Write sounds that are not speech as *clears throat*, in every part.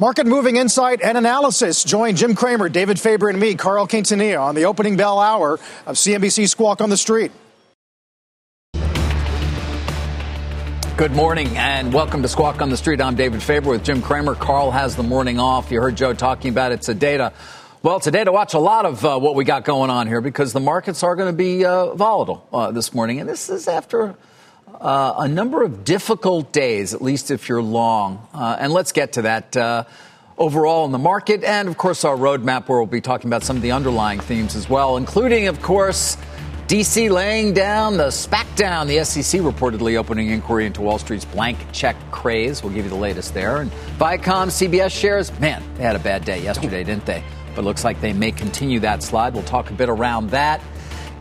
Market moving insight and analysis. Join Jim Cramer, David Faber, and me, Carl Quintanilla, on the opening bell hour of CNBC Squawk on the Street. Good morning and welcome to Squawk on the Street. I'm David Faber with Jim Cramer. Carl has the morning off. You heard Joe talking about it's a data. Well, today to watch a lot of uh, what we got going on here because the markets are going to be uh, volatile uh, this morning. And this is after uh, a number of difficult days, at least if you're long. Uh, and let's get to that uh, overall in the market, and of course, our roadmap where we'll be talking about some of the underlying themes as well, including, of course, DC laying down the SPAC down. The SEC reportedly opening inquiry into Wall Street's blank check craze. We'll give you the latest there. And Viacom, CBS shares, man, they had a bad day yesterday, didn't they? But looks like they may continue that slide. We'll talk a bit around that.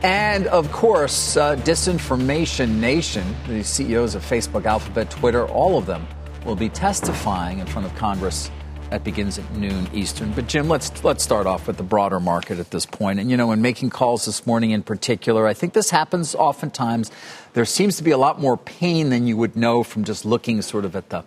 And of course, uh, Disinformation Nation, the CEOs of Facebook, Alphabet, Twitter, all of them will be testifying in front of Congress. That begins at noon Eastern. But Jim, let's let's start off with the broader market at this point. And you know, in making calls this morning in particular, I think this happens oftentimes. There seems to be a lot more pain than you would know from just looking sort of at the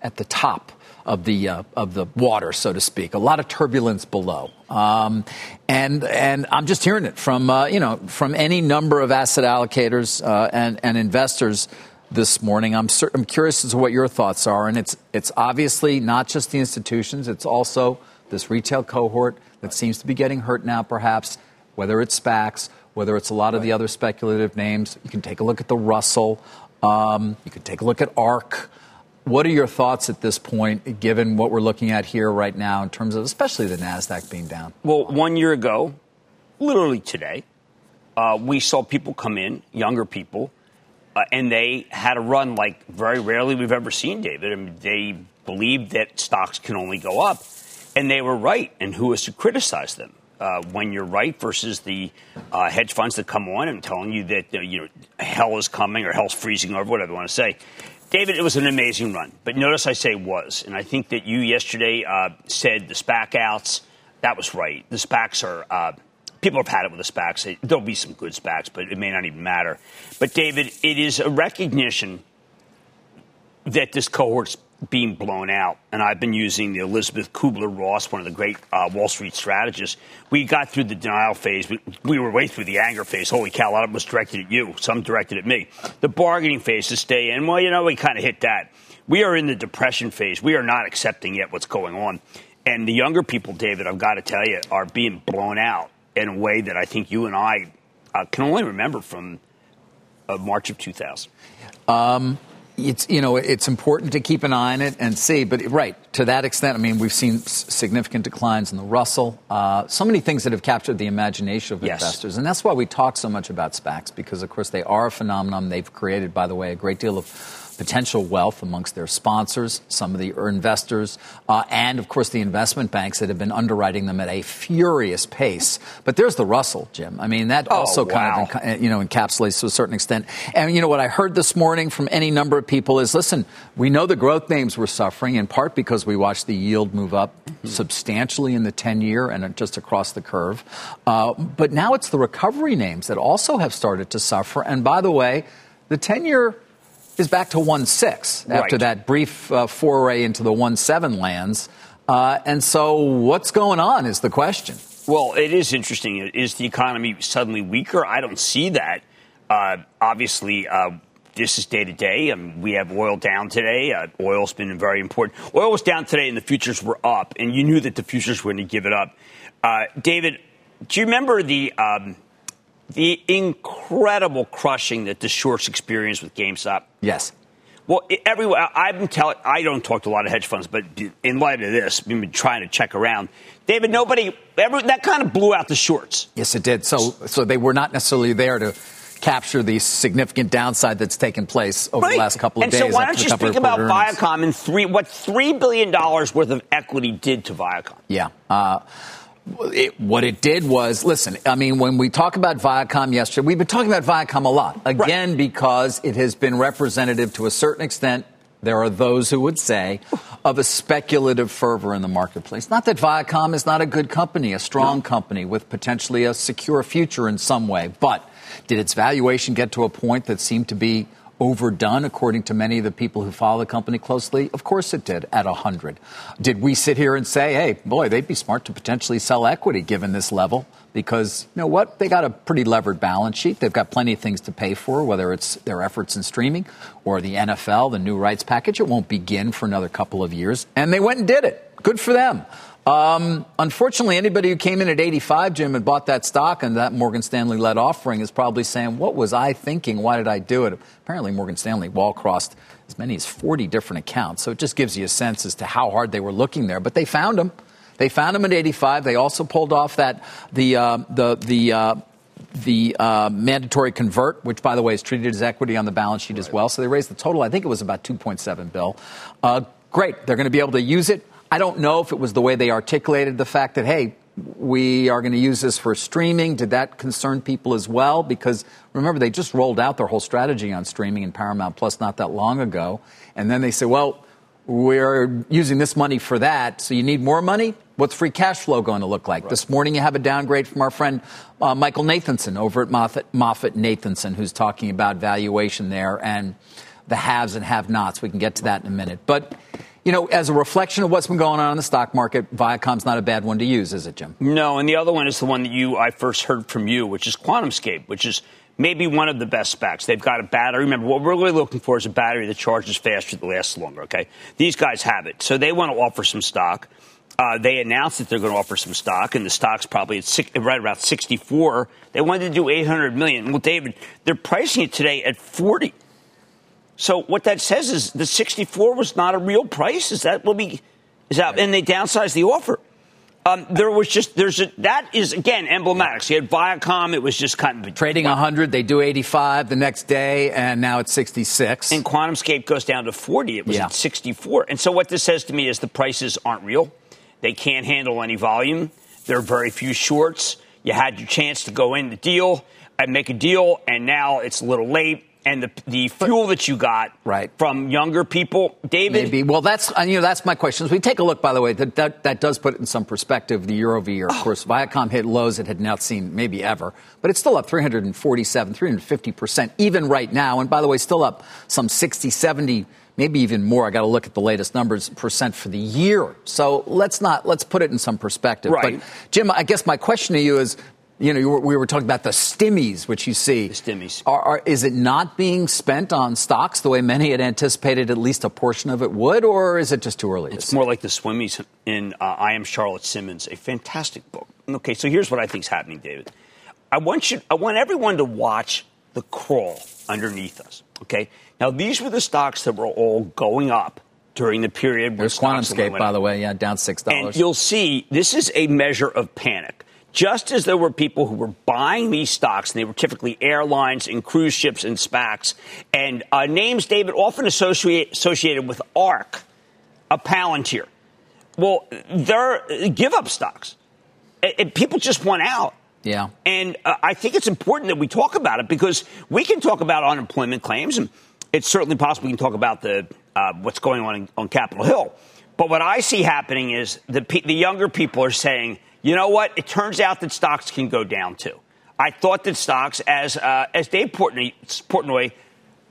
at the top of the uh, of the water, so to speak. A lot of turbulence below, um, and and I'm just hearing it from uh, you know from any number of asset allocators uh, and and investors this morning. I'm cer- I'm curious as to what your thoughts are, and it's it's obviously not just the institutions; it's also this retail cohort that seems to be getting hurt now, perhaps. Whether it's SPACs, whether it's a lot of the other speculative names, you can take a look at the Russell. Um, you can take a look at ARK. What are your thoughts at this point, given what we're looking at here right now in terms of especially the NASDAQ being down? Well, one year ago, literally today, uh, we saw people come in, younger people, uh, and they had a run like very rarely we've ever seen, David. I mean, they believed that stocks can only go up, and they were right. And who is to criticize them? Uh, when you're right versus the uh, hedge funds that come on and telling you that you know hell is coming or hell's freezing over, whatever you want to say. David, it was an amazing run. But notice I say was. And I think that you yesterday uh, said the SPAC outs. That was right. The SPACs are. Uh, people have had it with the SPACs. There'll be some good SPACs, but it may not even matter. But, David, it is a recognition that this cohort's being blown out. And I've been using the Elizabeth Kubler Ross, one of the great uh, Wall Street strategists. We got through the denial phase. We, we, were way through the anger phase. Holy cow, a lot of it was directed at you, some directed at me. The bargaining phase to stay in, well, you know, we kind of hit that. We are in the depression phase. We are not accepting yet what's going on. And the younger people, David, I've got to tell you, are being blown out in a way that I think you and I uh, can only remember from uh, March of 2000. Um, it's you know it's important to keep an eye on it and see, but right to that extent, I mean we've seen significant declines in the Russell. Uh, so many things that have captured the imagination of yes. investors, and that's why we talk so much about SPACs because of course they are a phenomenon. They've created, by the way, a great deal of potential wealth amongst their sponsors, some of the investors, uh, and of course the investment banks that have been underwriting them at a furious pace. But there's the Russell, Jim. I mean, that oh, also wow. kind of you know encapsulates to a certain extent. And you know what I heard this morning from any number of people is, listen, we know the growth names were suffering in part because we watched the yield move up mm-hmm. substantially in the 10 year and just across the curve. Uh, but now it's the recovery names that also have started to suffer. And by the way, the 10 year is back to 1 6 right. after that brief uh, foray into the 1 7 lands. Uh, and so, what's going on is the question. Well, it is interesting. Is the economy suddenly weaker? I don't see that. Uh, obviously, uh, this is day to day. and we have oil down today. Uh, oil's been very important. Oil was down today, and the futures were up, and you knew that the futures were going to give it up. Uh, David, do you remember the um, the incredible crushing that the shorts experienced with GameStop? Yes. Well, everywhere I've been telling, I don't talk to a lot of hedge funds, but in light of this, we've been trying to check around. David, nobody, every, that kind of blew out the shorts. Yes, it did. So, so they were not necessarily there to capture the significant downside that's taken place over right. the last couple of and days. And so why don't you speak about Viacom and three what three billion dollars worth of equity did to Viacom? Yeah. Uh, it, what it did was, listen, I mean, when we talk about Viacom yesterday, we've been talking about Viacom a lot. Again, right. because it has been representative to a certain extent there are those who would say, of a speculative fervor in the marketplace. Not that Viacom is not a good company, a strong no. company with potentially a secure future in some way, but did its valuation get to a point that seemed to be overdone according to many of the people who follow the company closely? Of course it did at 100. Did we sit here and say, hey, boy, they'd be smart to potentially sell equity given this level? Because you know what? They got a pretty levered balance sheet. They've got plenty of things to pay for, whether it's their efforts in streaming or the NFL, the new rights package. It won't begin for another couple of years. And they went and did it. Good for them. Um, unfortunately, anybody who came in at 85, Jim, and bought that stock and that Morgan Stanley led offering is probably saying, What was I thinking? Why did I do it? Apparently, Morgan Stanley wall crossed as many as 40 different accounts. So it just gives you a sense as to how hard they were looking there. But they found them. They found them at 85. They also pulled off that, the, uh, the, the, uh, the uh, mandatory convert, which by the way is treated as equity on the balance sheet right. as well. So they raised the total. I think it was about 2.7 bill. Uh, great. They're going to be able to use it. I don't know if it was the way they articulated the fact that, hey, we are going to use this for streaming. Did that concern people as well? Because remember, they just rolled out their whole strategy on streaming in Paramount Plus not that long ago. And then they said, well, we're using this money for that. So you need more money? What's free cash flow going to look like? Right. This morning you have a downgrade from our friend uh, Michael Nathanson over at Moffett, Nathanson, who's talking about valuation there and the haves and have nots. We can get to that in a minute. But you know, as a reflection of what's been going on in the stock market, Viacom's not a bad one to use, is it, Jim? No, and the other one is the one that you I first heard from you, which is QuantumScape, which is maybe one of the best SPACs. They've got a battery. Remember, what we're really looking for is a battery that charges faster, that lasts longer. Okay, these guys have it, so they want to offer some stock. Uh, they announced that they're going to offer some stock, and the stock's probably at six, right around 64. They wanted to do 800 million. Well, David, they're pricing it today at 40. So what that says is the 64 was not a real price. Is that what we? Is that? And they downsized the offer. Um, there was just there's a, that is again emblematic. So you had Viacom, it was just kind of trading 100. They do 85 the next day, and now it's 66. And QuantumScape goes down to 40. It was yeah. at 64. And so what this says to me is the prices aren't real. They can't handle any volume. There are very few shorts. You had your chance to go in the deal and make a deal, and now it's a little late and the, the fuel that you got right. from younger people, David. Maybe. Well, that's uh, you know that's my question. As we take a look, by the way, that, that, that does put it in some perspective. The year over year, of oh. course, Viacom hit lows it had not seen maybe ever, but it's still up 347, 350 percent even right now. And by the way, still up some 60, 70 maybe even more. I got to look at the latest numbers percent for the year. So let's not let's put it in some perspective. Right. But Jim, I guess my question to you is you know, we were talking about the stimmies, which you see. The stimmies. Are, are, is it not being spent on stocks the way many had anticipated at least a portion of it would, or is it just too early? It's more like the swimmies in uh, I Am Charlotte Simmons, a fantastic book. Okay, so here's what I think is happening, David. I want you, I want everyone to watch the crawl underneath us. Okay, now these were the stocks that were all going up during the period. There's QuantumScape, by the way, yeah, down six dollars. And you'll see this is a measure of panic just as there were people who were buying these stocks, and they were typically airlines and cruise ships and SPACs, and uh, names, David, often associate, associated with ARK, a Palantir. Well, they're give up stocks. It, it, people just want out. Yeah. And uh, I think it's important that we talk about it because we can talk about unemployment claims, and it's certainly possible we can talk about the uh, what's going on in, on Capitol Hill. But what I see happening is the, the younger people are saying – you know what? It turns out that stocks can go down too. I thought that stocks, as uh, as Dave Portnoy, Portnoy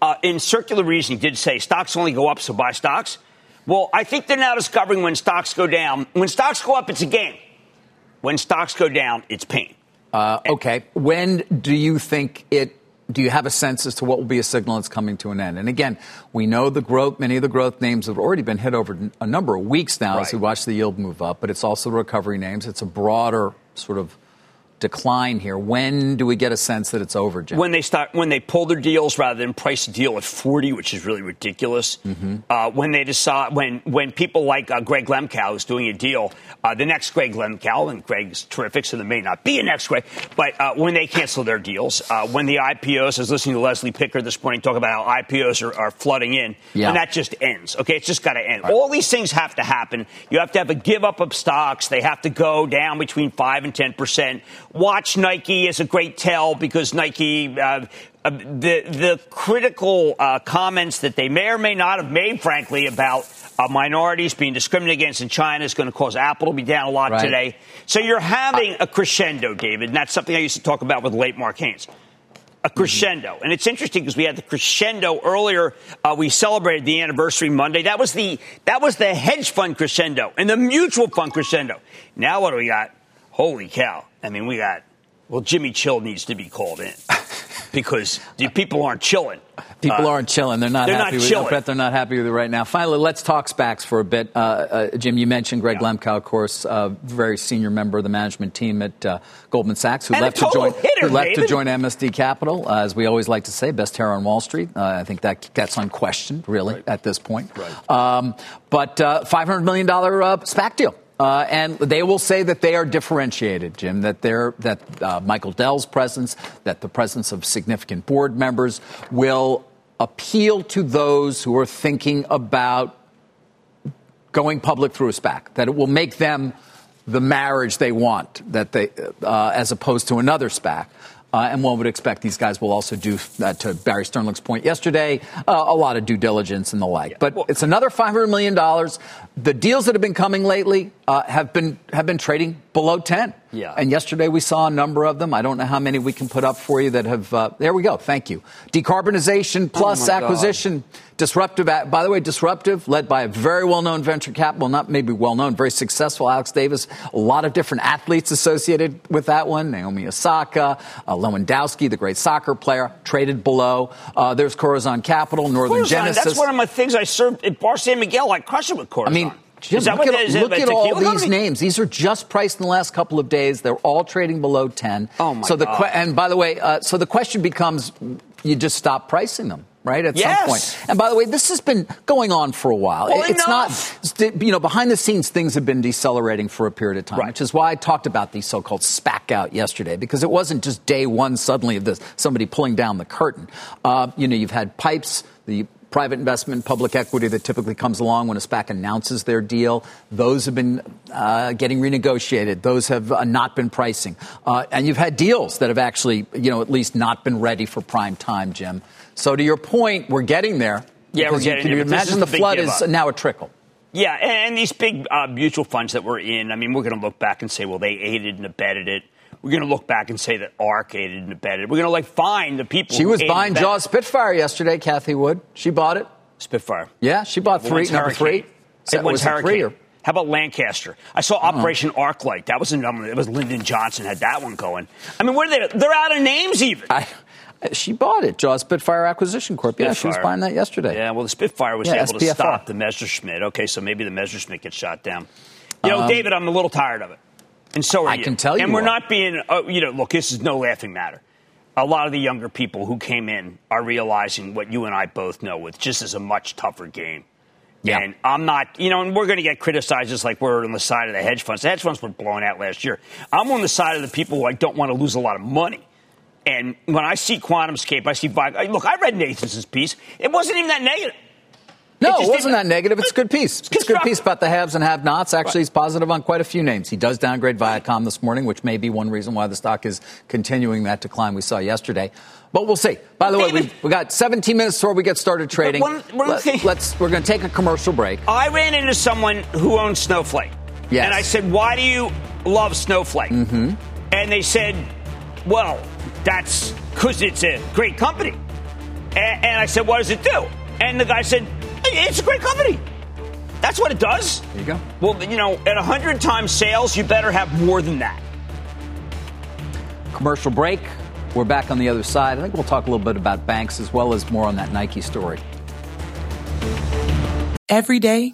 uh, in circular reasoning did say, stocks only go up, so buy stocks. Well, I think they're now discovering when stocks go down. When stocks go up, it's a gain. When stocks go down, it's pain. Uh, okay. When do you think it do you have a sense as to what will be a signal that's coming to an end? And again, we know the growth, many of the growth names have already been hit over a number of weeks now right. as we watch the yield move up, but it's also the recovery names. It's a broader sort of decline here. When do we get a sense that it's over, Jim? When they start, when they pull their deals rather than price a deal at 40, which is really ridiculous. Mm-hmm. Uh, when they decide, when when people like uh, Gregg Lemkau is doing a deal, uh, the next Gregg Lemkau, and Greg's terrific, so there may not be a next Greg, but uh, when they cancel their deals, uh, when the IPOs, I was listening to Leslie Picker this morning talk about how IPOs are, are flooding in, yeah. and that just ends. Okay, it's just got to end. Right. All these things have to happen. You have to have a give up of stocks. They have to go down between five and ten percent. Watch Nike as a great tell because Nike. Uh, uh, the the critical uh, comments that they may or may not have made, frankly, about uh, minorities being discriminated against in China is going to cause Apple to be down a lot right. today. So you're having a crescendo, David, and that's something I used to talk about with late Mark Haines a crescendo. And it's interesting because we had the crescendo earlier. Uh, we celebrated the anniversary Monday. That was the that was the hedge fund crescendo and the mutual fund crescendo. Now what do we got? Holy cow! I mean, we got well, Jimmy Chill needs to be called in *laughs* because the people aren't chilling. People uh, aren't chilling. They're not they're happy. Not with, chilling. I bet they're not happy with it right now. Finally, let's talk SPACs for a bit. Uh, uh, Jim, you mentioned Greg yeah. Lemkau, of course, a very senior member of the management team at uh, Goldman Sachs, who and left to join hitter, who left David. to join MSD Capital. Uh, as we always like to say, best hair on Wall Street. Uh, I think that that's unquestioned, really, right. at this point. Right. Um, but five hundred million dollar SPAC deal. Uh, and they will say that they are differentiated, Jim. That they're that uh, Michael Dell's presence, that the presence of significant board members will appeal to those who are thinking about going public through a SPAC. That it will make them the marriage they want, that they, uh, as opposed to another SPAC. Uh, and one would expect these guys will also do, uh, to Barry Sternlicht's point yesterday, uh, a lot of due diligence and the like. Yeah. But well, it's another $500 million. The deals that have been coming lately uh, have been have been trading below 10. Yeah. And yesterday we saw a number of them. I don't know how many we can put up for you that have. Uh, there we go. Thank you. Decarbonization plus oh acquisition. God. Disruptive, by the way, disruptive, led by a very well known venture capital, not maybe well known, very successful Alex Davis. A lot of different athletes associated with that one. Naomi Osaka, uh, Lewandowski, the great soccer player, traded below. Uh, there's Corazon Capital, Northern Corazon, Genesis. That's one of my things I served at Bar San Miguel. I crush it with Corazon. I mean, Jim, look at, look at all these names. These are just priced in the last couple of days. They're all trading below 10. Oh, my so the God. and by the way, uh, so the question becomes you just stop pricing them right? At yes. some point. And by the way, this has been going on for a while. Well, it's enough. not, you know, behind the scenes, things have been decelerating for a period of time, right. which is why I talked about the so-called SPAC out yesterday, because it wasn't just day one suddenly of this, somebody pulling down the curtain. Uh, you know, you've had pipes, the private investment, public equity that typically comes along when a SPAC announces their deal. Those have been uh, getting renegotiated. Those have uh, not been pricing. Uh, and you've had deals that have actually, you know, at least not been ready for prime time, Jim. So to your point, we're getting there. Yeah, we're getting you, there. Can you imagine the flood is now a trickle? Yeah, and these big uh, mutual funds that we're in, I mean, we're going to look back and say, well, they aided and abetted it. We're going to look back and say that ARK aided and abetted it. We're going to like find the people. She was buying Jaws Spitfire yesterday, Cathie Wood. She bought it. Spitfire. Yeah, she bought three, number Hurricane. three. It was Hurricane. Three or? How about Lancaster? I saw Operation oh. Arclight. That was a number. It was Lyndon Johnson had that one going. I mean, where are they? They're out of names even. I, she bought it, Jaws Spitfire Acquisition Corp. Spitfire. Yeah, she was buying that yesterday. Yeah, well, the Spitfire was yeah, able SPFR. to stop the Messerschmitt. Okay, so maybe the Messerschmitt gets shot down. You know, Um, David, I'm a little tired of it, and so are I you. can tell you And we're are. not being, uh, you know, look, this is no laughing matter. A lot of the younger people who came in are realizing what you and I both know. It's just is a much tougher game. Yeah. And I'm not, you know, and we're going to get criticized just like we're on the side of the hedge funds. The hedge funds were blown out last year. I'm on the side of the people who I don't want to lose a lot of money. And when I see QuantumScape, I see Vibe. Look, I read Nathan's piece. It wasn't even that negative. No, It it, wasn't that negative. It's a good piece. It's, a good piece about the haves and have-nots. Actually, he's positive on quite a few names. He does downgrade Viacom this morning, which may be one reason why the stock is continuing that decline we saw yesterday. But we'll see. By the way, David- we, we got 17 minutes before we get started trading. one- one Let, thing- us we're going to take a commercial break. I ran into someone who owns Snowflake. Yes. And I said, Why do you love Snowflake? Mm-hmm. And they said, Well, that's because it's a great company. And, and I said, What does it do? And the guy said, It's a great company. That's what it does. There you go. Well, you know, at 100 times sales, you better have more than that. Commercial break. We're back on the other side. I think we'll talk a little bit about banks as well as more on that Nike story. Every day,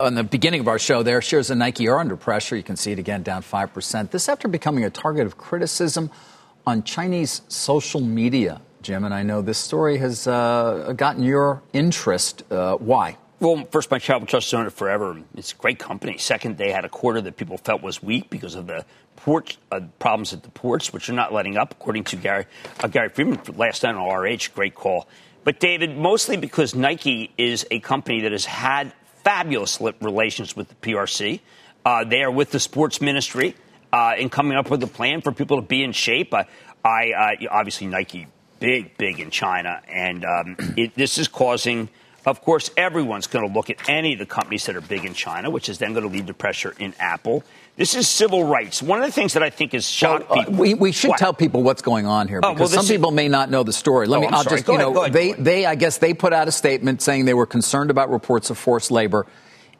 On the beginning of our show, there, shares of Nike are under pressure. You can see it again, down 5%. This after becoming a target of criticism on Chinese social media, Jim. And I know this story has uh, gotten your interest. Uh, why? Well, first, my travel trust has owned it forever. It's a great company. Second, they had a quarter that people felt was weak because of the port uh, problems at the ports, which are not letting up, according to Gary uh, Gary Friedman last night on RH. Great call. But David, mostly because Nike is a company that has had fabulous relations with the PRC. Uh, they are with the sports ministry uh, in coming up with a plan for people to be in shape. I, uh, obviously Nike big, big in China, and um, *clears throat* it, this is causing. Of course, everyone's going to look at any of the companies that are big in China, which is then going to lead to pressure in Apple. This is civil rights. One of the things that I think is shocked well, uh, people. We, we should what? tell people what's going on here because oh, well, some people may not know the story. Let oh, me. I'm I'll sorry. just go you ahead, know ahead, they they I guess they put out a statement saying they were concerned about reports of forced labor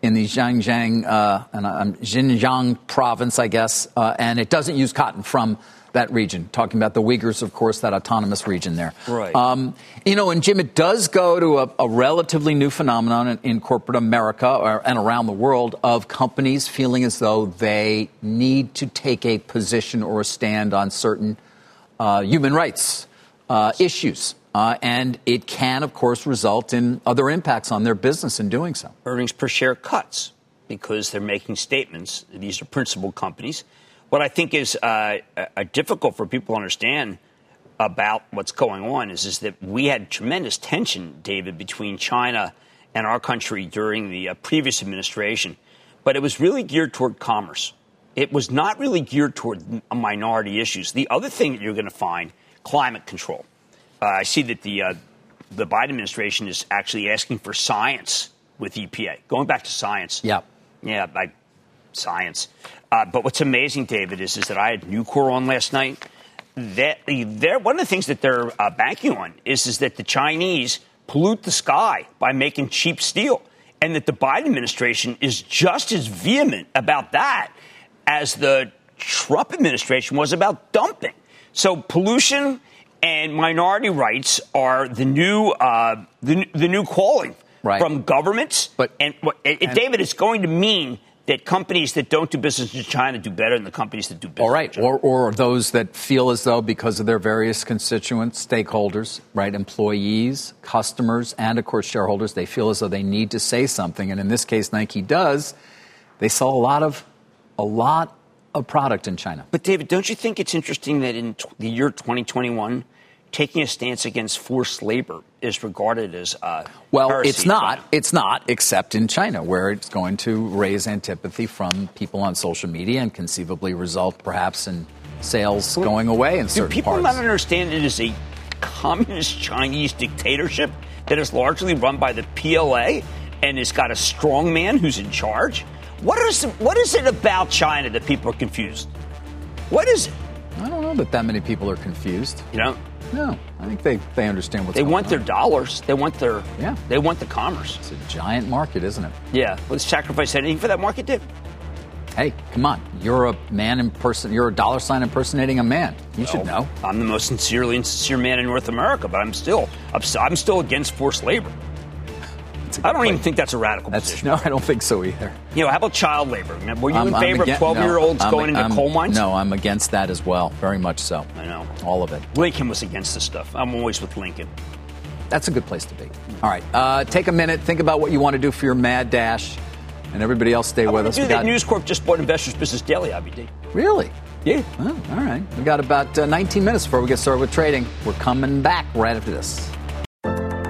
in the Xinjiang uh, and um, Xinjiang province, I guess, uh, and it doesn't use cotton from that region. Talking about the Uyghurs, of course, that autonomous region there. Right. Um, you know, and Jim, it does go to a, a relatively new phenomenon in, in corporate America or, and around the world of companies feeling as though they need to take a position or a stand on certain uh, human rights uh, issues. Uh, and it can, of course, result in other impacts on their business in doing so. Earnings per share cuts because they're making statements. These are principal companies what I think is uh, uh, difficult for people to understand about what's going on is, is that we had tremendous tension, David, between China and our country during the uh, previous administration, but it was really geared toward commerce. It was not really geared toward minority issues. The other thing that you're going to find, climate control. Uh, I see that the uh, the Biden administration is actually asking for science with EPA, going back to science. Yeah, yeah, science. Uh, but what's amazing, David, is, is that I had Nucor on last night. That they're, one of the things that they're uh, banking on is, is that the Chinese pollute the sky by making cheap steel, and that the Biden administration is just as vehement about that as the Trump administration was about dumping. So pollution and minority rights are the new uh, the, the new calling right. from governments. But and, and David, it's going to mean that companies that don't do business in China do better than the companies that do business. All right, or, or those that feel as though because of their various constituents, stakeholders, right, employees, customers, and of course shareholders, they feel as though they need to say something. And in this case, Nike does. They sell a lot of a lot of product in China. But David, don't you think it's interesting that in t- the year 2021? Taking a stance against forced labor is regarded as uh, well. It's not. It's not, except in China, where it's going to raise antipathy from people on social media and conceivably result, perhaps, in sales well, going away in certain do people parts. not understand it as a communist Chinese dictatorship that is largely run by the PLA and it's got a strong man who's in charge? What is what is it about China that people are confused? What is it? I don't know that that many people are confused. You know, no, I think they, they understand what's they want on. their dollars. They want their yeah. They want the commerce. It's a giant market, isn't it? Yeah. Let's sacrifice anything for that market, Dave. Hey, come on. You're a man in person. You're a dollar sign impersonating a man. You Well, should know. I'm the most sincerely insincere man in North America, but I'm still I'm still against forced labor. I don't even think that's a radical That's position. no, I don't think so either. You know, how about child labor? Were you I'm- in favor again- of 12 year olds I'm- going into I'm- coal mines? No, I'm against that as well. Very much so. I know. All of it. Lincoln was against this stuff. I'm always with Lincoln. That's a good place to be. All right. Uh, take a minute. Think about what you want to do for your mad dash. And everybody else stay I with us. do We got- News Corp just bought Investors Business Daily, IBD. Really? Yeah. Oh, all right. We got about uh, 19 minutes before we get started with trading. We're coming back right after this.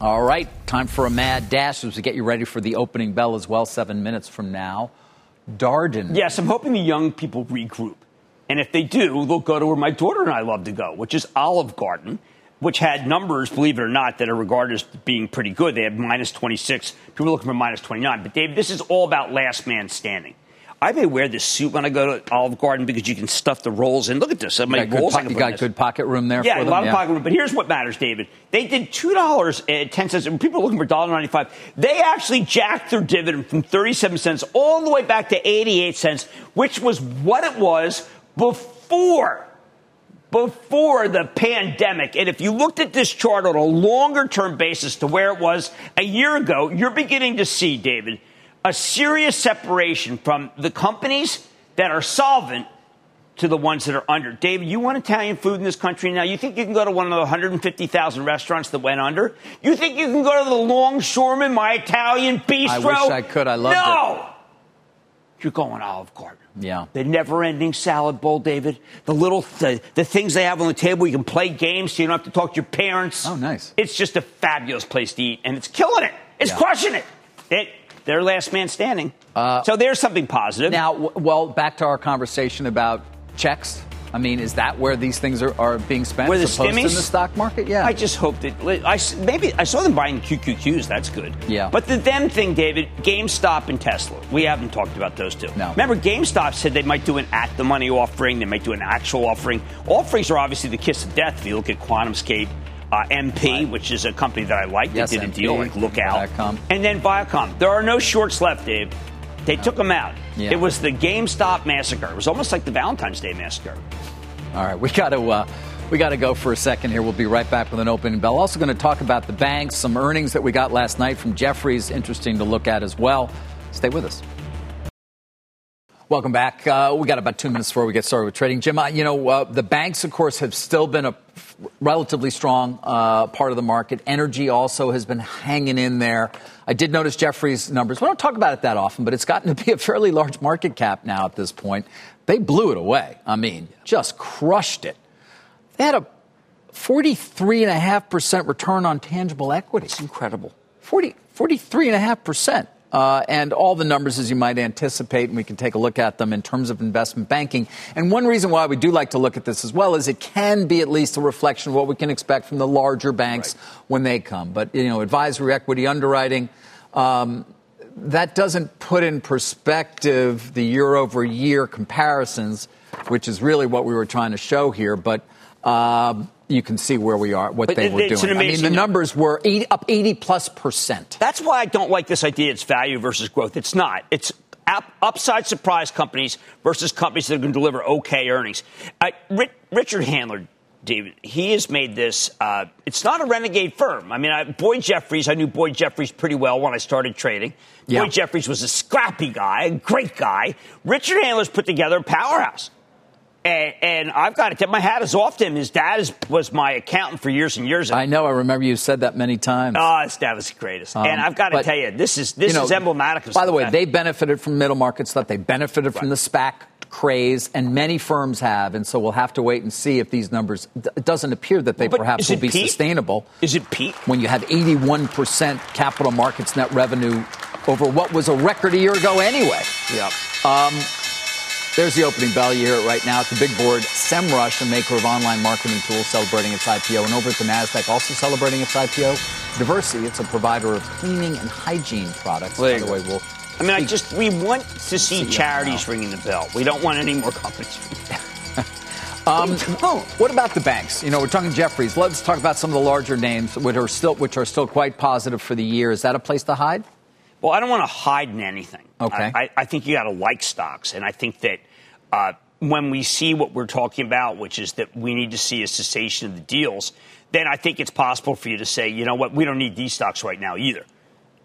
All right. Time for a mad dash as we get you ready for the opening bell as well, seven minutes from now. Darden. Yes, I'm hoping the young people regroup. And if they do, they'll go to where my daughter and I love to go, which is Olive Garden, which had numbers, believe it or not, that are regarded as being pretty good. They had minus 26. People are looking for minus 29. But, Dave, this is all about last man standing. I may wear this suit when I go to Olive Garden because you can stuff the rolls in. Look at this. I mean, got, good, rolls po- you got good pocket room there Yeah, for a lot of pocket room. But here's what matters, David. They did two dollars and ten cents. People are looking for $1.95. They actually jacked their dividend from 37 cents all the way back to 88 cents, which was what it was before before the pandemic. And if you looked at this chart on a longer term basis to where it was a year ago, you're beginning to see, David, a serious separation from the companies that are solvent to the ones that are under. David, you want Italian food in this country now? You think you can go to one of the 150,000 restaurants that went under? You think you can go to the Longshoreman, my Italian bistro? I wish I could. I loved no! You're going Olive Garden. Yeah. The never-ending salad bowl, David. The little the, the things they have on the table. You can play games, so you don't have to talk to your parents. Oh, nice. It's just a fabulous place to eat, and it's killing it. It's Yeah. crushing it. It they're last man standing. so there's something positive. Uh, Now, w- well, back to our conversation about checks. I mean, is that where these things are, are being spent? Where the to in the stock market? Yeah. I just hope that I maybe I saw them buying QQQs. That's good. Yeah. But the them thing, David, GameStop and Tesla. We haven't talked about those two. No. Remember, GameStop said they might do an at the money offering. They might do an actual offering. Offerings are obviously the kiss of death. If you look at QuantumScape. Uh, MP, Right. which is a company that I like, Yes, that did a deal like Lookout, Viacom. and then Viacom. There are no shorts left, Dave. They took them out. Yeah. It was the GameStop massacre. It was almost like the Valentine's Day massacre. All right, we got to uh, we got to go for a second here. We'll be right back with an opening bell. Also, going to talk about the banks, some earnings that we got last night from Jefferies. Interesting to look at as well. Stay with us. Welcome back. Uh, we got about two minutes before we get started with trading. Jim, uh, you know, uh, the banks, of course, have still been a relatively strong uh, part of the market. Energy also has been hanging in there. I did notice Jefferies' numbers. We don't talk about it that often, but it's gotten to be a fairly large market cap now at this point. They blew it away. I mean, just crushed it. They had a 43.5% return on tangible equity. It's incredible. 40, 43.5%. Uh, and all the numbers as you might anticipate, and we can take a look at them in terms of investment banking. And one reason why we do like to look at this as well is it can be at least a reflection of what we can expect from the larger banks Right. when they come. But, you know, advisory equity underwriting, um, that doesn't put in perspective the year over year comparisons, which is really what we were trying to show here. But um, you can see where we are, what But they it- were doing. I mean, the numbers were 80, up 80 plus percent. That's why I don't like this idea it's value versus growth. It's not. It's up, upside surprise companies versus companies that are going to deliver okay earnings. Uh, Ri- Richard Handler, David, he has made this. Uh, it's not a renegade firm. I mean, I, Boyd Jefferies, I knew Boyd Jefferies pretty well when I started trading. Yeah. Boyd Jefferies was a scrappy guy, a great guy. Richard Handler's put together a powerhouse. And, and I've got to tip my hat is off to him. His dad is, was my accountant for years and years. I know. I remember you said that many times. Oh, his dad was the greatest. Um, and I've got to but, tell you, this is this you know, is emblematic of By the way, they benefited from middle market stuff. They benefited from the SPAC craze, and many firms have. And so we'll have to wait and see if these numbers. It doesn't appear that they But perhaps will be peak? sustainable. Is it peak? When you have 81% capital markets net revenue over what was a record a year ago anyway. Yep. Um, there's the opening bell. You hear it right now. At the big board. SEMrush, a maker of online marketing tools, celebrating its IPO. And over at the NASDAQ, also celebrating its IPO. Diversey, it's a provider of cleaning and hygiene products. By the way, we'll. I mean, I just we want to see See, charities ringing the bell. We don't want any more companies. *laughs* Um, what about the banks? You know, we're talking Jefferies. Let's talk about some of the larger names, which are still which are still quite positive for the year. Is that a place to hide? Well, I don't want to hide in anything. Okay. I, I think you got to like stocks, and I think that uh, when we see what we're talking about, which is that we need to see a cessation of the deals, then I think it's possible for you to say, you know what, we don't need these stocks right now either.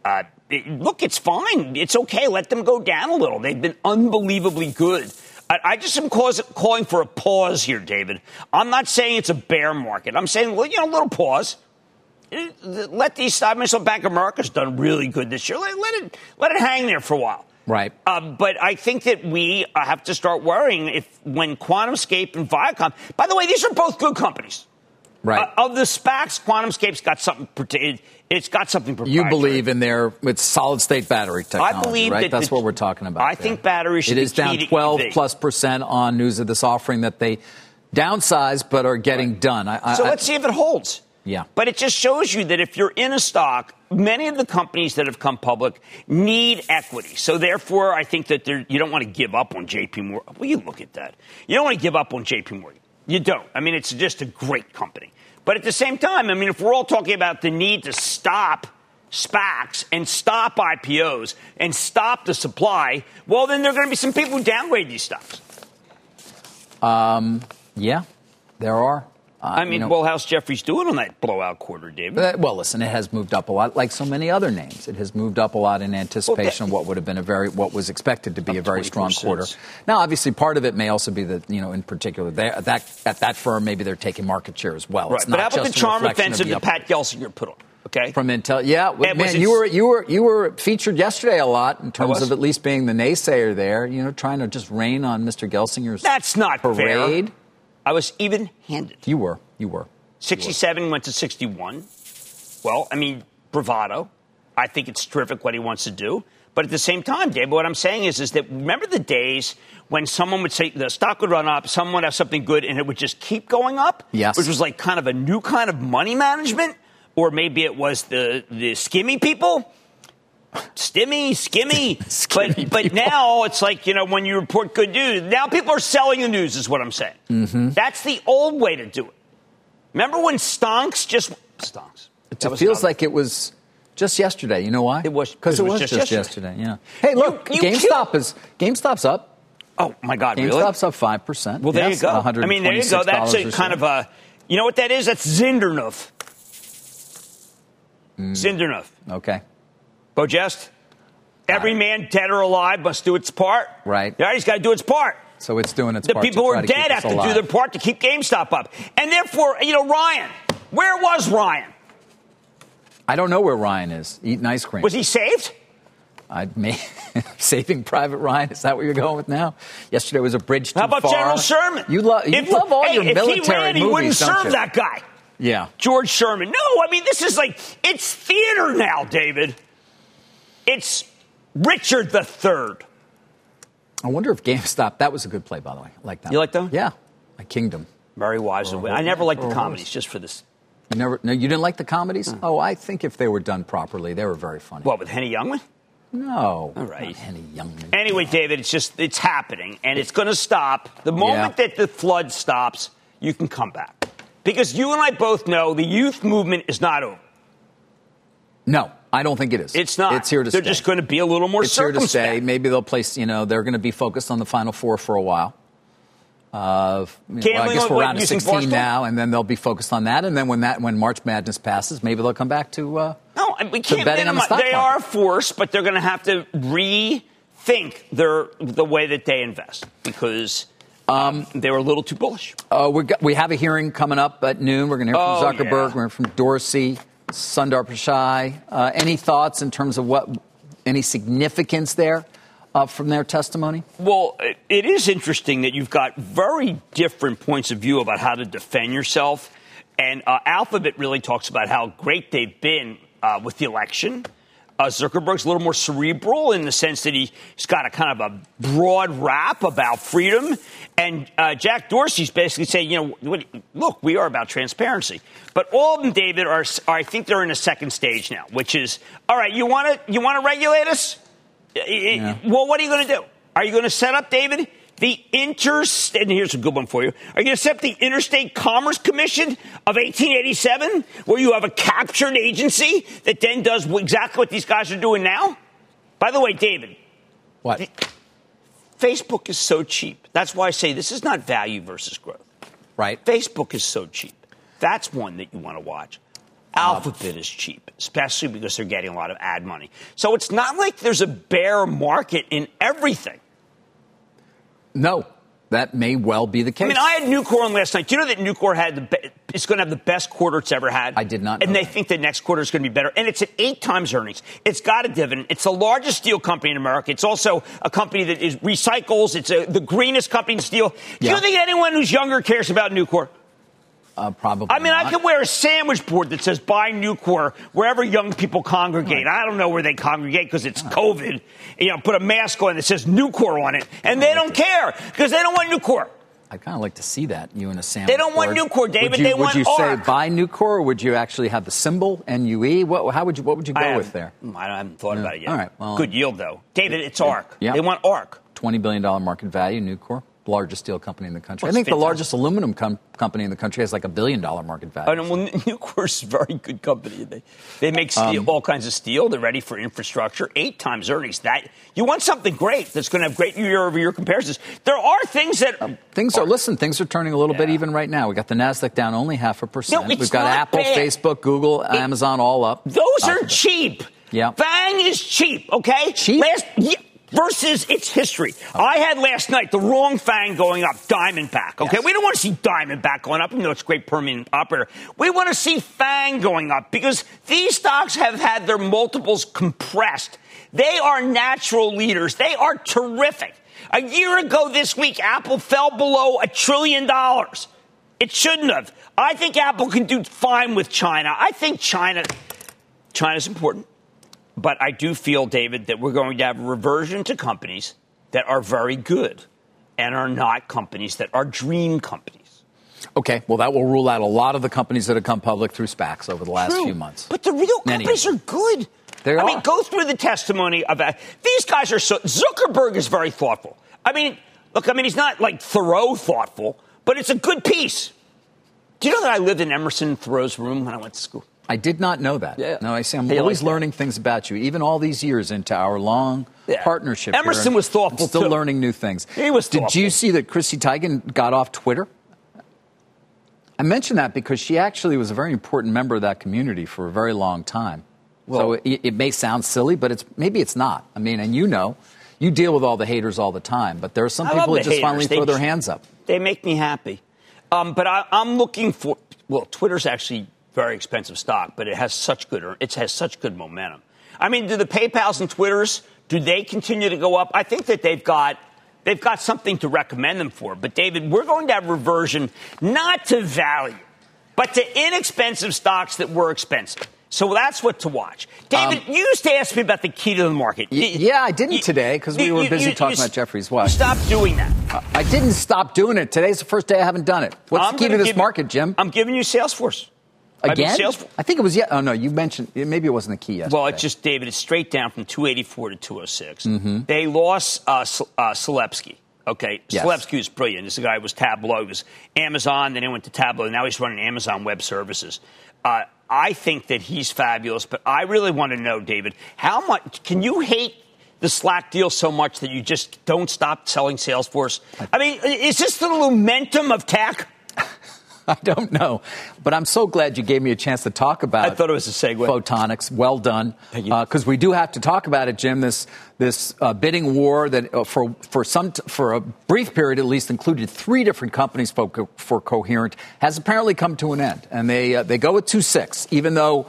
Uh, it, look, it's fine. It's okay. Let them go down a little. They've been unbelievably good. I, I just am cause, calling for a pause here, David. I'm not saying it's a bear market. I'm saying, well, you know, a little pause. Let these. I mean, so Bank of America's done really good this year. Let, let it let it hang there for a while. Right. Um, but I think that we uh, have to start worrying if when QuantumScape and Viacom. By the way, these are both good companies. Right. Uh, of the SPACs, QuantumScape's got something. It's got something. you believe in their it's solid state battery technology, I believe right? that That's the- what we're talking about. I there. think batteries should It be is down key to 12 EV. plus percent on news of this offering that they downsized but are getting done. I, So let's see if it holds. Yeah. But it just shows you that if you're in a stock, many of the companies that have come public need equity. So therefore, I think that you don't want to give up on JP Morgan. Well, you look at that. You don't want to give up on JP Morgan. You don't. I mean, it's just a great company. But at the same time, I mean, if we're all talking about the need to stop SPACs and stop IPOs and stop the supply, well, then there are going to be some people who downgrade these stocks. Um, yeah, there are. Uh, I mean, you know, well, how's Jefferies doing on that blowout quarter, David? Uh, Well, listen, it has moved up a lot, like so many other names. It has moved up a lot in anticipation of what would have been a very, what was expected to be a very strong 20%. quarter. Now, obviously, part of it may also be that, you know, in particular, that at that firm, maybe they're taking market share as well. Right, It's but not how about the charm of offensive the that Pat Gelsinger put on? Okay, from Intel? Yeah, well, man, you were you were you were featured yesterday a lot in terms of at least being the naysayer there. You know, trying to just rain on Mr. Gelsinger's that's not parade. fair. I was even-handed. You were, you were. 67 went to 61. Well, I mean, bravado. I think it's terrific what he wants to do. But at the same time, Dave, what I'm saying is, is that remember the days when someone would say the stock would run up, someone would have something good, and it would just keep going up? Yes. Which was like kind of a new kind of money management? Or maybe it was the, the skimmy people? Stimmy, skimmy. *laughs* Skimmy but, but now it's like, you know, when you report good news, now people are selling the news, is what I'm saying. Mm-hmm. That's the old way to do it. Remember when stonks just stonks? It feels not- like it was just yesterday. You know why? It was- because it, was just yesterday. Yeah. Hey, look, you GameStop is GameStop's up. Oh my God! Really? GameStop's up five percent. Well, there you go. I mean, there you go. That's a kind of a, you know what that is? That's Zindernov. Zindernov. okay. Bojest. Every man, dead or alive, must do its part. Right. Yeah, he's got to do its part. So it's doing its The part. The people who are dead have to do their part to keep GameStop up. And therefore, you know, Ryan, where was Ryan? I don't know where Ryan is eating ice cream. Was he saved? I may *laughs* saving Private Ryan. Is that what you're going with now? Yesterday was a bridge too far. How about far. General Sherman? You love you If- love all hey, your if military he ran, movies, he wouldn't serve you? that guy. Yeah. George Sherman. No, I mean, this is like, it's theater now, David. It's Richard the Third. I wonder if GameStop. That was a good play, by the way. I like that. You like that? Yeah. My Kingdom. Very wise. Oh, I never liked the comedies, just for this. You never. No, you didn't like the comedies. Hmm. Oh, I think if they were done properly, they were very funny. What, with Henny Youngman? No. All right. Not Henny Youngman. Anyway, David, it's just, it's happening, and it's going to stop. The moment Yeah. that the flood stops, you can come back. Because you and I both know the youth movement is not over. No, I don't think it is. It's not. It's here to They're stay. just going to be a little more It's here to stay. Maybe they'll place. You know, they're going to be focused on the Final Four for a while. Uh, you know, I guess we're around to 16 Barstool? now, and then they'll be focused on that. And then when that when March Madness passes, maybe they'll come back to. Uh, No, we can't. betting on the stock they market. are a force, but they're going to have to rethink their the way that they invest because um, they were a little too bullish. Uh, we got, we have a hearing coming up at noon. We're going to hear from Oh, Zuckerberg. yeah. We're going to hear from Dorsey, Sundar Pichai. Uh, any thoughts in terms of what any significance there uh, from their testimony? Well, it- is interesting that you've got very different points of view about how to defend yourself. And uh, Alphabet really talks about how great they've been uh, with the election. Uh, Zuckerberg's a little more cerebral in the sense that he, has got a kind of a broad rap about freedom. And uh, Jack Dorsey's basically saying, you know, look, we are about transparency. But all of them, David, are, are I think they're in a second stage now, which is, all right, you want to you want to regulate us? Yeah. Well, what are you going to do? Are you going to set up, David, the inter and here's a good one for you. Are you going to set the Interstate Commerce Commission of 1887, where you have a captured agency that then does exactly what these guys are doing now? By the way, David. What? Facebook is so cheap. That's why I say this is not value versus growth. Right. Facebook is so cheap. That's one that you want to watch. Alphabet is cheap, especially because they're getting a lot of ad money. So it's not like there's a bear market in everything. No, that may well be the case. I mean, I had Nucor on last night. Do you know that Nucor had the be- it's going to have the best quarter it's ever had? I did not. and they that. think the next quarter is going to be better. And it's at eight times earnings. It's got a dividend. It's the largest steel company in America. It's also a company that is recycles. It's a, the greenest company in steel. Do yeah. you think anyone who's younger cares about Nucor? Uh, probably. I mean, not. I could wear a sandwich board that says "Buy Nucor" wherever young people congregate. Right. I don't know where they congregate because it's COVID. You know, put a mask on that says Nucor on it, and they don't care because they don't want Nucor. I'd kind of like to see that you in a sandwich. They don't board. want Nucor, David. You, they want. Would you ARK. say buy Nucor, or would you actually have the symbol NUE? What? How would you? What would you go with there? I haven't thought yeah. about it yet. All right. Well, Good yield though, David. It's ARK. Yeah. They want ARK. Twenty billion dollar market value, Nucor largest steel company in the country. Well, I think fantastic. the largest aluminum com- company in the country has like a billion dollar market value. I know, well, Nucor's a very good company. They, they make steel, um, all kinds of steel. They're ready for infrastructure. Eight times earnings. That you want something great that's going to have great year over year comparisons. There are things that um, things are, are. Listen, things are turning a little yeah. bit even right now. We got the Nasdaq down only half a percent. No, We've got Apple, bad. Facebook, Google, it, Amazon all up. Those are cheap. Yeah. Fang is cheap. Okay. Cheap. Last, yeah, versus its history. I had last night the wrong fang going up, Diamondback. Okay, yes. we don't want to see Diamondback going up, even though it's a great Permian operator. We want to see Fang going up because these stocks have had their multiples compressed. They are natural leaders. They are terrific. A year ago this week, Apple fell below a trillion dollars. It shouldn't have. I think Apple can do fine with China. I think China, China's important. But I do feel, David, that we're going to have a reversion to companies that are very good and are not companies that are dream companies. Okay, well, that will rule out a lot of the companies that have come public through SPACs over the last True, few months. But the real Many companies are good. They I are. mean, go through the testimony of that. These guys are so. Zuckerberg is very thoughtful. I mean, look, I mean, he's not like Thoreau thoughtful, but it's a good piece. Do you know that I lived in Emerson Thoreau's room when I went to school? I did not know that. Yeah. No, I see. I'm always learning things about you, even all these years into our long yeah. partnership. Emerson was thoughtful. Still too. learning new things. He was. Did you see that Chrissy Teigen got off Twitter? I mention that because she actually was a very important member of that community for a very long time. Well, so it, it may sound silly, but it's maybe it's not. I mean, and you know, you deal with all the haters all the time, but there are some I people that just haters. finally they, throw their hands up. They make me happy. Um, but I, I'm looking for. Well, Twitter's actually very expensive stock, but it has such good it has such good momentum. I mean, do the PayPal's and Twitters do they continue to go up? I think that they've got they've got something to recommend them for. But David, we're going to have reversion not to value, but to inexpensive stocks that were expensive. So that's what to watch. David, um, you used to ask me about the key to the market. Y- yeah, I didn't today because we were busy you, talking you, about Jefferies watch. Stop doing that. Uh, I didn't stop doing it. Today's the first day I haven't done it. What's I'm the key to this market, Jim? I'm giving you Salesforce. Again? I, mean, Salesforce, I think it was, yeah. Oh, no, you mentioned, maybe it wasn't the key yesterday. Well, it's just, David, it's straight down from 284 to 206. Mm-hmm. They lost uh, uh, Selipsky. Okay, yes. Selipsky was brilliant. This guy was Tableau. He was Amazon, then he went to Tableau. Now he's running Amazon Web Services. Uh, I think that he's fabulous, but I really want to know, David, how much can you hate the Slack deal so much that you just don't stop selling Salesforce? I mean, is this the momentum of tech? *laughs* I don't know, but I'm so glad you gave me a chance to talk about. I thought it was a segue. Photonics, well done. Because uh, we do have to talk about it, Jim. This this uh, bidding war that uh, for for some t- for a brief period at least included three different companies for, co- for coherent has apparently come to an end, and they uh, they go with II-VI, even though.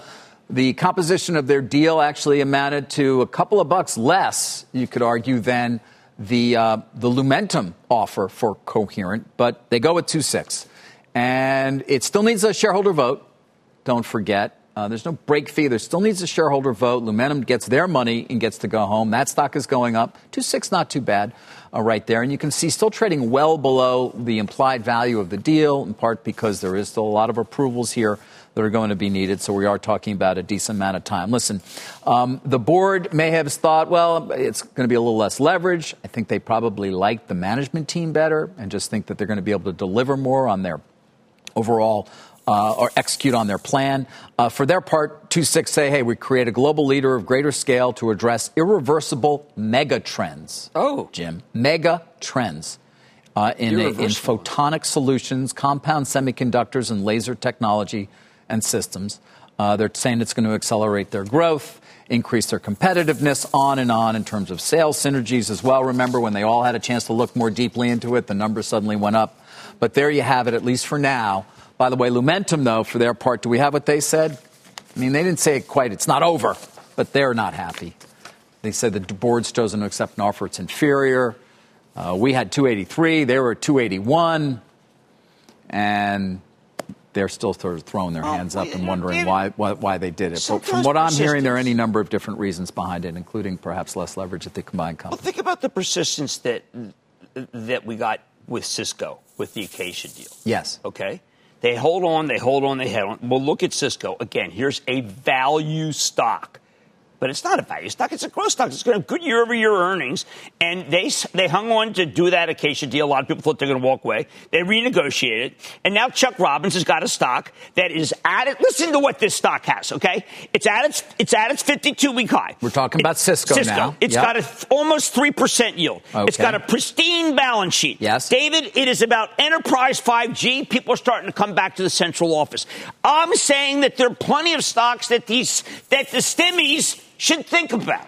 The composition of their deal actually amounted to a couple of bucks less, you could argue, than the uh, the Lumentum offer for coherent, but they go with II-VI. And it still needs a shareholder vote, don't forget. Uh, there's no break fee. There still needs a shareholder vote. Lumentum gets their money and gets to go home. That stock is going up. 2.6, not too bad uh, right there. And you can see still trading well below the implied value of the deal, in part because there is still a lot of approvals here that are going to be needed. So we are talking about a decent amount of time. Listen, um, the board may have thought, well, it's going to be a little less leverage. I think they probably like the management team better and just think that they're going to be able to deliver more on their overall uh, or execute on their plan. Uh, for their part, II-VI say, hey, we create a global leader of greater scale to address irreversible mega trends. Oh. Jim, mega trends. Uh, in, a, in photonic solutions, compound semiconductors, and laser technology and systems. Uh, they're saying it's going to accelerate their growth, increase their competitiveness, on and on in terms of sales synergies as well. Remember when they all had a chance to look more deeply into it, the numbers suddenly went up. But there you have it, at least for now. By the way, Lumentum, though, for their part, do we have what they said? I mean, they didn't say it quite, it's not over, but they're not happy. They said the board's chosen to accept an offer, it's inferior. Uh, we had 283, they were 281, and they're still sort of throwing their hands up and wondering why, why, why they did it. But from what I'm hearing, there are any number of different reasons behind it, including perhaps less leverage at the combined company. Well, think about the persistence that that we got with Cisco with the Acacia deal. Yes. Okay. They hold on, they hold on, they hold on. Well, look at Cisco. Again, here's a value stock. But it's not a value stock, it's a growth stock. It's going to have good year over year earnings. And they, they hung on to do that Acacia deal. A lot of people thought they're going to walk away. They renegotiated. And now Chuck Robbins has got a stock that is at it. Listen to what this stock has, okay? It's at its, it's at its 52 week high. We're talking about Cisco, Cisco. now. It's yep. got a th- almost 3% yield. Okay. It's got a pristine balance sheet. Yes. David, it is about enterprise 5G. People are starting to come back to the central office. I'm saying that there are plenty of stocks that these, that the stimmies should think about.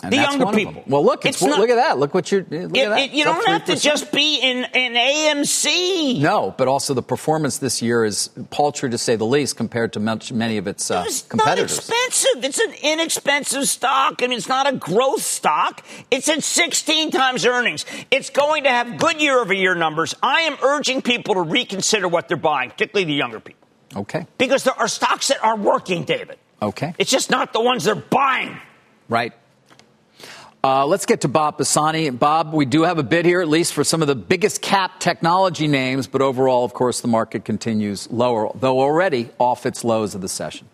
And the younger people. Well, look, it's, It's not- look at that. Look what you're. Look It- it- you don't have to just be in, in AMC. No, but also the performance this year is paltry to say the least compared to much, many of its uh, It's not expensive. It's an inexpensive stock. I mean, it's not a growth stock. It's at 16 times earnings. It's going to have good year over year numbers. I am urging people to reconsider what they're buying, particularly the younger people, Okay. because there are stocks that are working, David. Okay. It's just not the ones they're buying. Right. Uh, let's get to Bob Pisani. Bob, we do have a bid here, at least for some of the biggest cap technology names, but overall, of course, the market continues lower, though already off its lows of the session.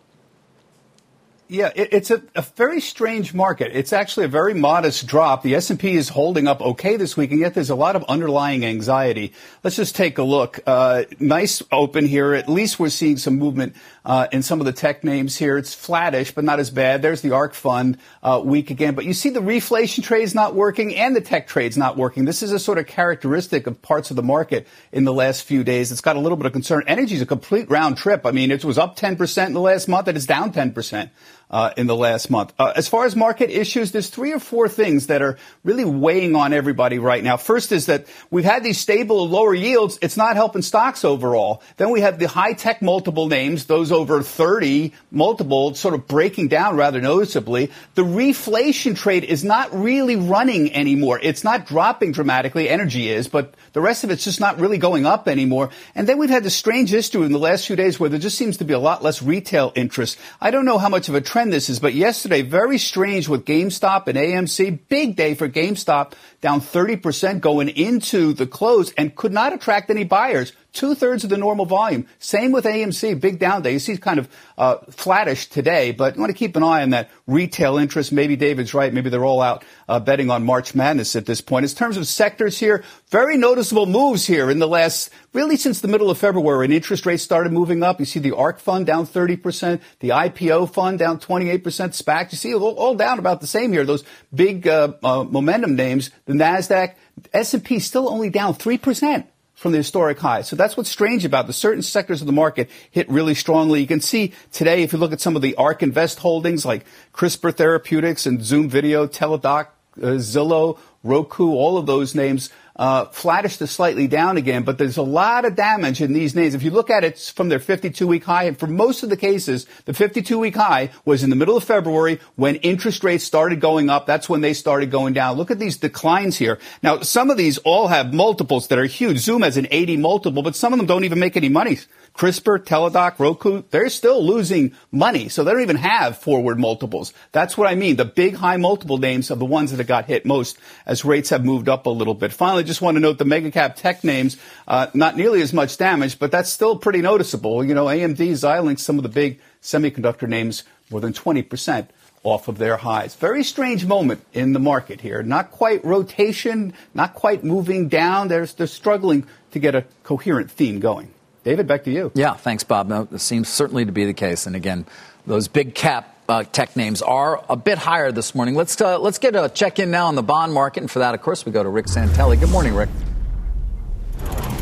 Yeah, it, it's a, a very strange market. It's actually a very modest drop. The S&P is holding up okay this week, and yet there's a lot of underlying anxiety. Let's just take a look. Uh, nice open here. At least we're seeing some movement uh, in some of the tech names here. It's flattish, but not as bad. There's the ARK Fund uh, weak again. But you see the reflation trade is not working and the tech trade's not working. This is a sort of characteristic of parts of the market in the last few days. It's got a little bit of concern. Energy is a complete round trip. I mean, it was up 10% in the last month and it's down 10% uh, in the last month. Uh, as far as market issues, there's three or four things that are really weighing on everybody right now. First is that we've had these stable lower yields. It's not helping stocks overall. Then we have the high tech multiple names, those over 30 multiple, sort of breaking down rather noticeably. The reflation trade is not really running anymore. It's not dropping dramatically. Energy is, but the rest of it's just not really going up anymore. And then we've had this strange issue in the last few days where there just seems to be a lot less retail interest. I don't know how much of a trend this is, but yesterday, very strange with GameStop and AMC. Big day for GameStop, down 30% going into the close and could not attract any buyers. Two thirds of the normal volume. Same with AMC, big down day. You see kind of uh, flattish today, but you want to keep an eye on that retail interest. Maybe David's right. Maybe they're all out uh, betting on March Madness at this point. In terms of sectors here, very noticeable moves here in the last, really since the middle of February when interest rates started moving up. You see the ARK fund down 30%, the IPO fund down 28%, SPAC. You see all, all down about the same here. Those big uh, uh, momentum names, the NASDAQ, S&P still only down 3% from the historic high. So that's what's strange about the certain sectors of the market hit really strongly. You can see today, if you look at some of the ARK Invest holdings like CRISPR Therapeutics and Zoom Video, Teladoc, uh, Zillow, Roku, all of those names uh, flattish to slightly down again, but there's a lot of damage in these names. If you look at it from their 52 week high, and for most of the cases, the 52 week high was in the middle of February when interest rates started going up. That's when they started going down. Look at these declines here. Now, some of these all have multiples that are huge. Zoom has an 80 multiple, but some of them don't even make any money. CRISPR, Teladoc, Roku, they're still losing money. So they don't even have forward multiples. That's what I mean. The big high multiple names are the ones that have got hit most as rates have moved up a little bit. Finally, just want to note the mega cap tech names, uh, not nearly as much damage, but that's still pretty noticeable. You know, AMD, Xilinx, some of the big semiconductor names, more than 20% off of their highs. Very strange moment in the market here. Not quite rotation, not quite moving down. They're, they're struggling to get a coherent theme going. David, back to you. Yeah, thanks, Bob. No, it seems certainly to be the case. And again, those big cap uh, tech names are a bit higher this morning. Let's uh, let's get a check in now on the bond market, and for that, of course, we go to Rick Santelli. Good morning, Rick.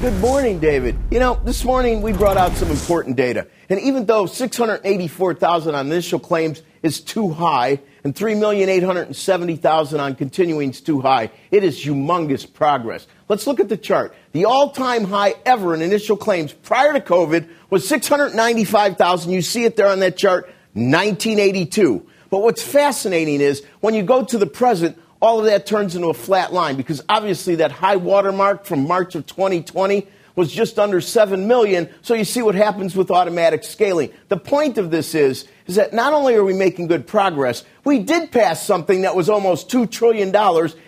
Good morning, David. You know, this morning we brought out some important data. And even though 684,000 on initial claims is too high and 3,870,000 on continuing is too high, it is humongous progress. Let's look at the chart. The all-time high ever in initial claims prior to COVID was 695,000. You see it there on that chart, 1982. But what's fascinating is when you go to the present, all of that turns into a flat line because obviously that high watermark from March of 2020 was just under 7 million. So you see what happens with automatic scaling. The point of this is, is that not only are we making good progress, we did pass something that was almost $2 trillion.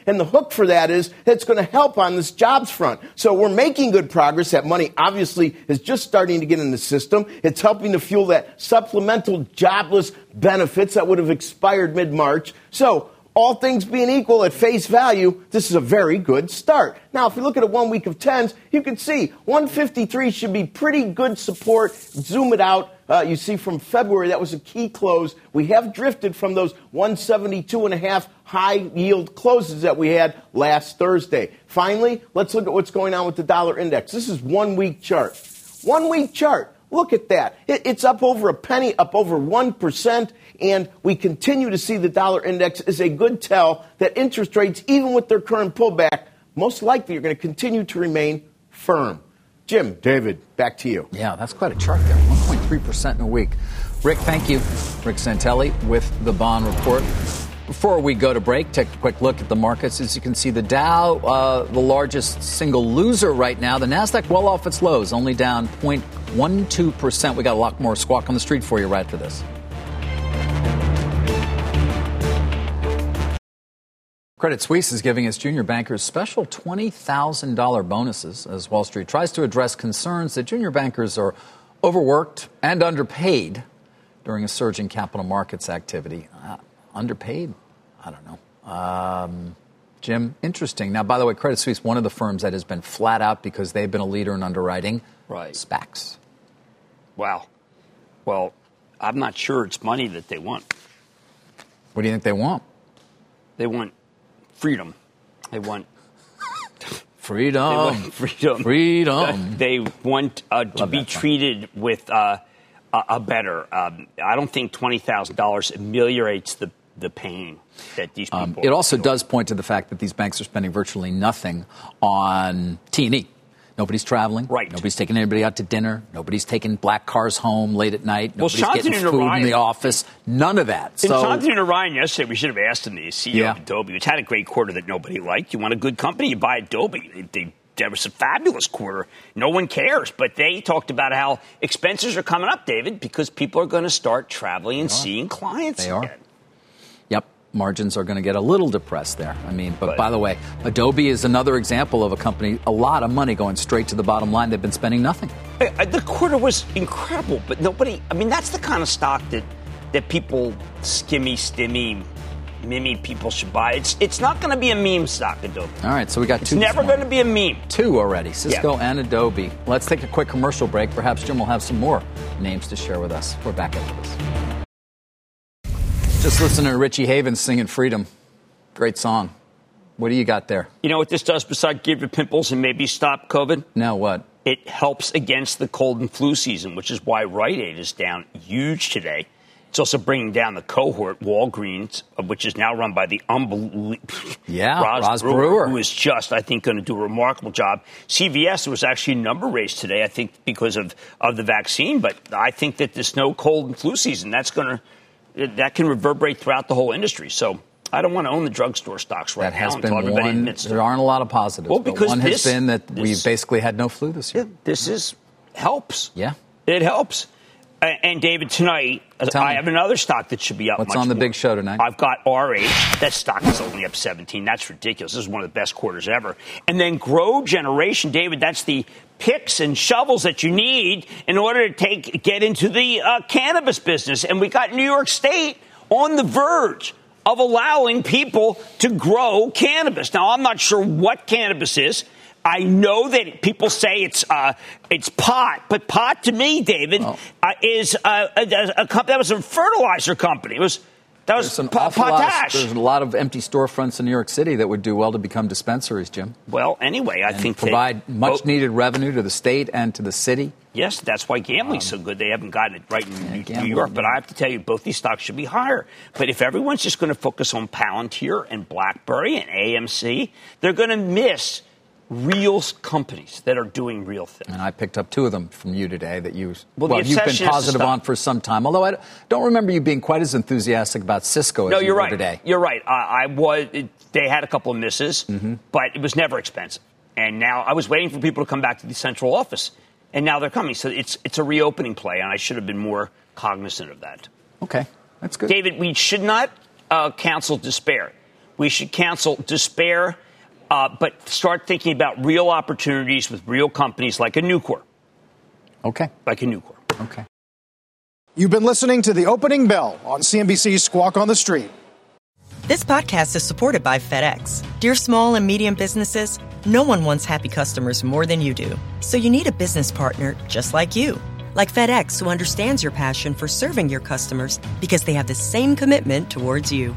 And the hook for that is that's going to help on this jobs front. So we're making good progress. That money obviously is just starting to get in the system. It's helping to fuel that supplemental jobless benefits that would have expired mid March. So all things being equal at face value, this is a very good start. Now, if you look at a one week of tens, you can see 153 should be pretty good support. Zoom it out. Uh, you see from February, that was a key close. We have drifted from those 172 and a half high yield closes that we had last Thursday. Finally, let's look at what's going on with the dollar index. This is one week chart. One week chart. Look at that. It, it's up over a penny, up over 1%, and we continue to see the dollar index is a good tell that interest rates, even with their current pullback, most likely are going to continue to remain firm. Jim, David, back to you. Yeah, that's quite a chart there 1.3% in a week. Rick, thank you. Rick Santelli with the bond report. Before we go to break, take a quick look at the markets. As you can see, the Dow, uh, the largest single loser right now. The Nasdaq well off its lows, only down 0.12%. We got a lot more squawk on the street for you right after this. Credit Suisse is giving its junior bankers special $20,000 bonuses as Wall Street tries to address concerns that junior bankers are overworked and underpaid during a surge in capital markets activity. Uh, underpaid? I don't know. Um, Jim, interesting. Now, by the way, Credit Suisse, one of the firms that has been flat out because they've been a leader in underwriting right. SPACs. Wow. Well, I'm not sure it's money that they want. What do you think they want? They want freedom. They want freedom. They want freedom. Freedom. *laughs* they want uh, to be treated with uh, a better. Um, I don't think twenty thousand dollars ameliorates the the pain that these people. Um, it also does point to the fact that these banks are spending virtually nothing on T and E. Nobody's traveling. Right. Nobody's taking anybody out to dinner. Nobody's taking black cars home late at night. Nobody's well, getting food Ryan, in the office. None of that. In so, Shantanu Narayen yesterday, we should have asked him, the CEO yeah. of Adobe, which had a great quarter that nobody liked. You want a good company, you buy Adobe. They, they, there was a fabulous quarter. No one cares. But they talked about how expenses are coming up, David, because people are going to start traveling and seeing clients they again. Are margins are going to get a little depressed there. I mean, but, but, by the way, Adobe is another example of a company, a lot of money going straight to the bottom line. They've been spending nothing. The quarter was incredible, but nobody, I mean, that's the kind of stock that, that people skimmy, stimmy, mimi people should buy. It's it's not going to be a meme stock, Adobe. All right, so we got two. It's never going to be a meme. Two already, Cisco yeah. and Adobe. Let's take a quick commercial break. Perhaps Jim will have some more names to share with us. We're back after this. Just listening to Richie Havens singing Freedom. Great song. What do you got there? You know what this does besides give you pimples and maybe stop COVID? Now what? It helps against the cold and flu season, which is why Rite Aid is down huge today. It's also bringing down the cohort, Walgreens, which is now run by the unbelievable yeah, Roz, Roz Brewer, Brewer, who is just, I think, going to do a remarkable job. CVS was actually a number raised today, I think, because of, of the vaccine. But I think that this no cold and flu season, that's going to that can reverberate throughout the whole industry. So I don't want to own the drugstore stocks right that now. That has been one. There aren't a lot of positives. Well, because one this, has been that this, we've basically had no flu this year. This is helps. Yeah, it helps. And David, tonight Tell I me. have another stock that should be up. What's on the more. big show tonight? I've got RH. That stock is only up 17. That's ridiculous. This is one of the best quarters ever. And then GrowGeneration, David. That's the picks and shovels that you need in order to take get into the uh, cannabis business. And we got New York State on the verge of allowing people to grow cannabis. Now, I'm not sure what cannabis is. I know that people say it's uh, it's pot, but pot to me, David, Oh. uh, is uh, a, a, company that was a fertilizer company. It was that was There's, an po- awful lot, potash. there's a lot of empty storefronts in New York City that would do well to become dispensaries, Jim. well, anyway, I And think provide they, much oh, needed revenue to the state and to the city. Yes, that's why gambling's so good. They haven't gotten it right in New, New gambling, York. But. I have to tell you, both these stocks should be higher. But if everyone's just going to focus on Palantir and BlackBerry and AMC, they're going to miss real companies that are doing real things. And I picked up two of them from you today that you, Well, the you've been positive on for some time. Although I don't remember you being quite as enthusiastic about Cisco No, you you're were right. today. You're right. I, I was. It, they had a couple of misses, Mm-hmm. but it was never expensive. And now I was waiting for people to come back to the central office, and now they're coming. So it's it's a reopening play, and I should have been more cognizant of that. Okay, that's good. David, we should not uh, counsel despair. We should counsel despair, uh, but start thinking about real opportunities with real companies like a Nucor, Okay, like a Nucor. okay. You've been listening to the opening bell on CNBC's Squawk on the Street. This podcast is supported by FedEx. Dear small and medium businesses, no one wants happy customers more than you do. So you need a business partner just like you. Like FedEx, who understands your passion for serving your customers because they have the same commitment towards you.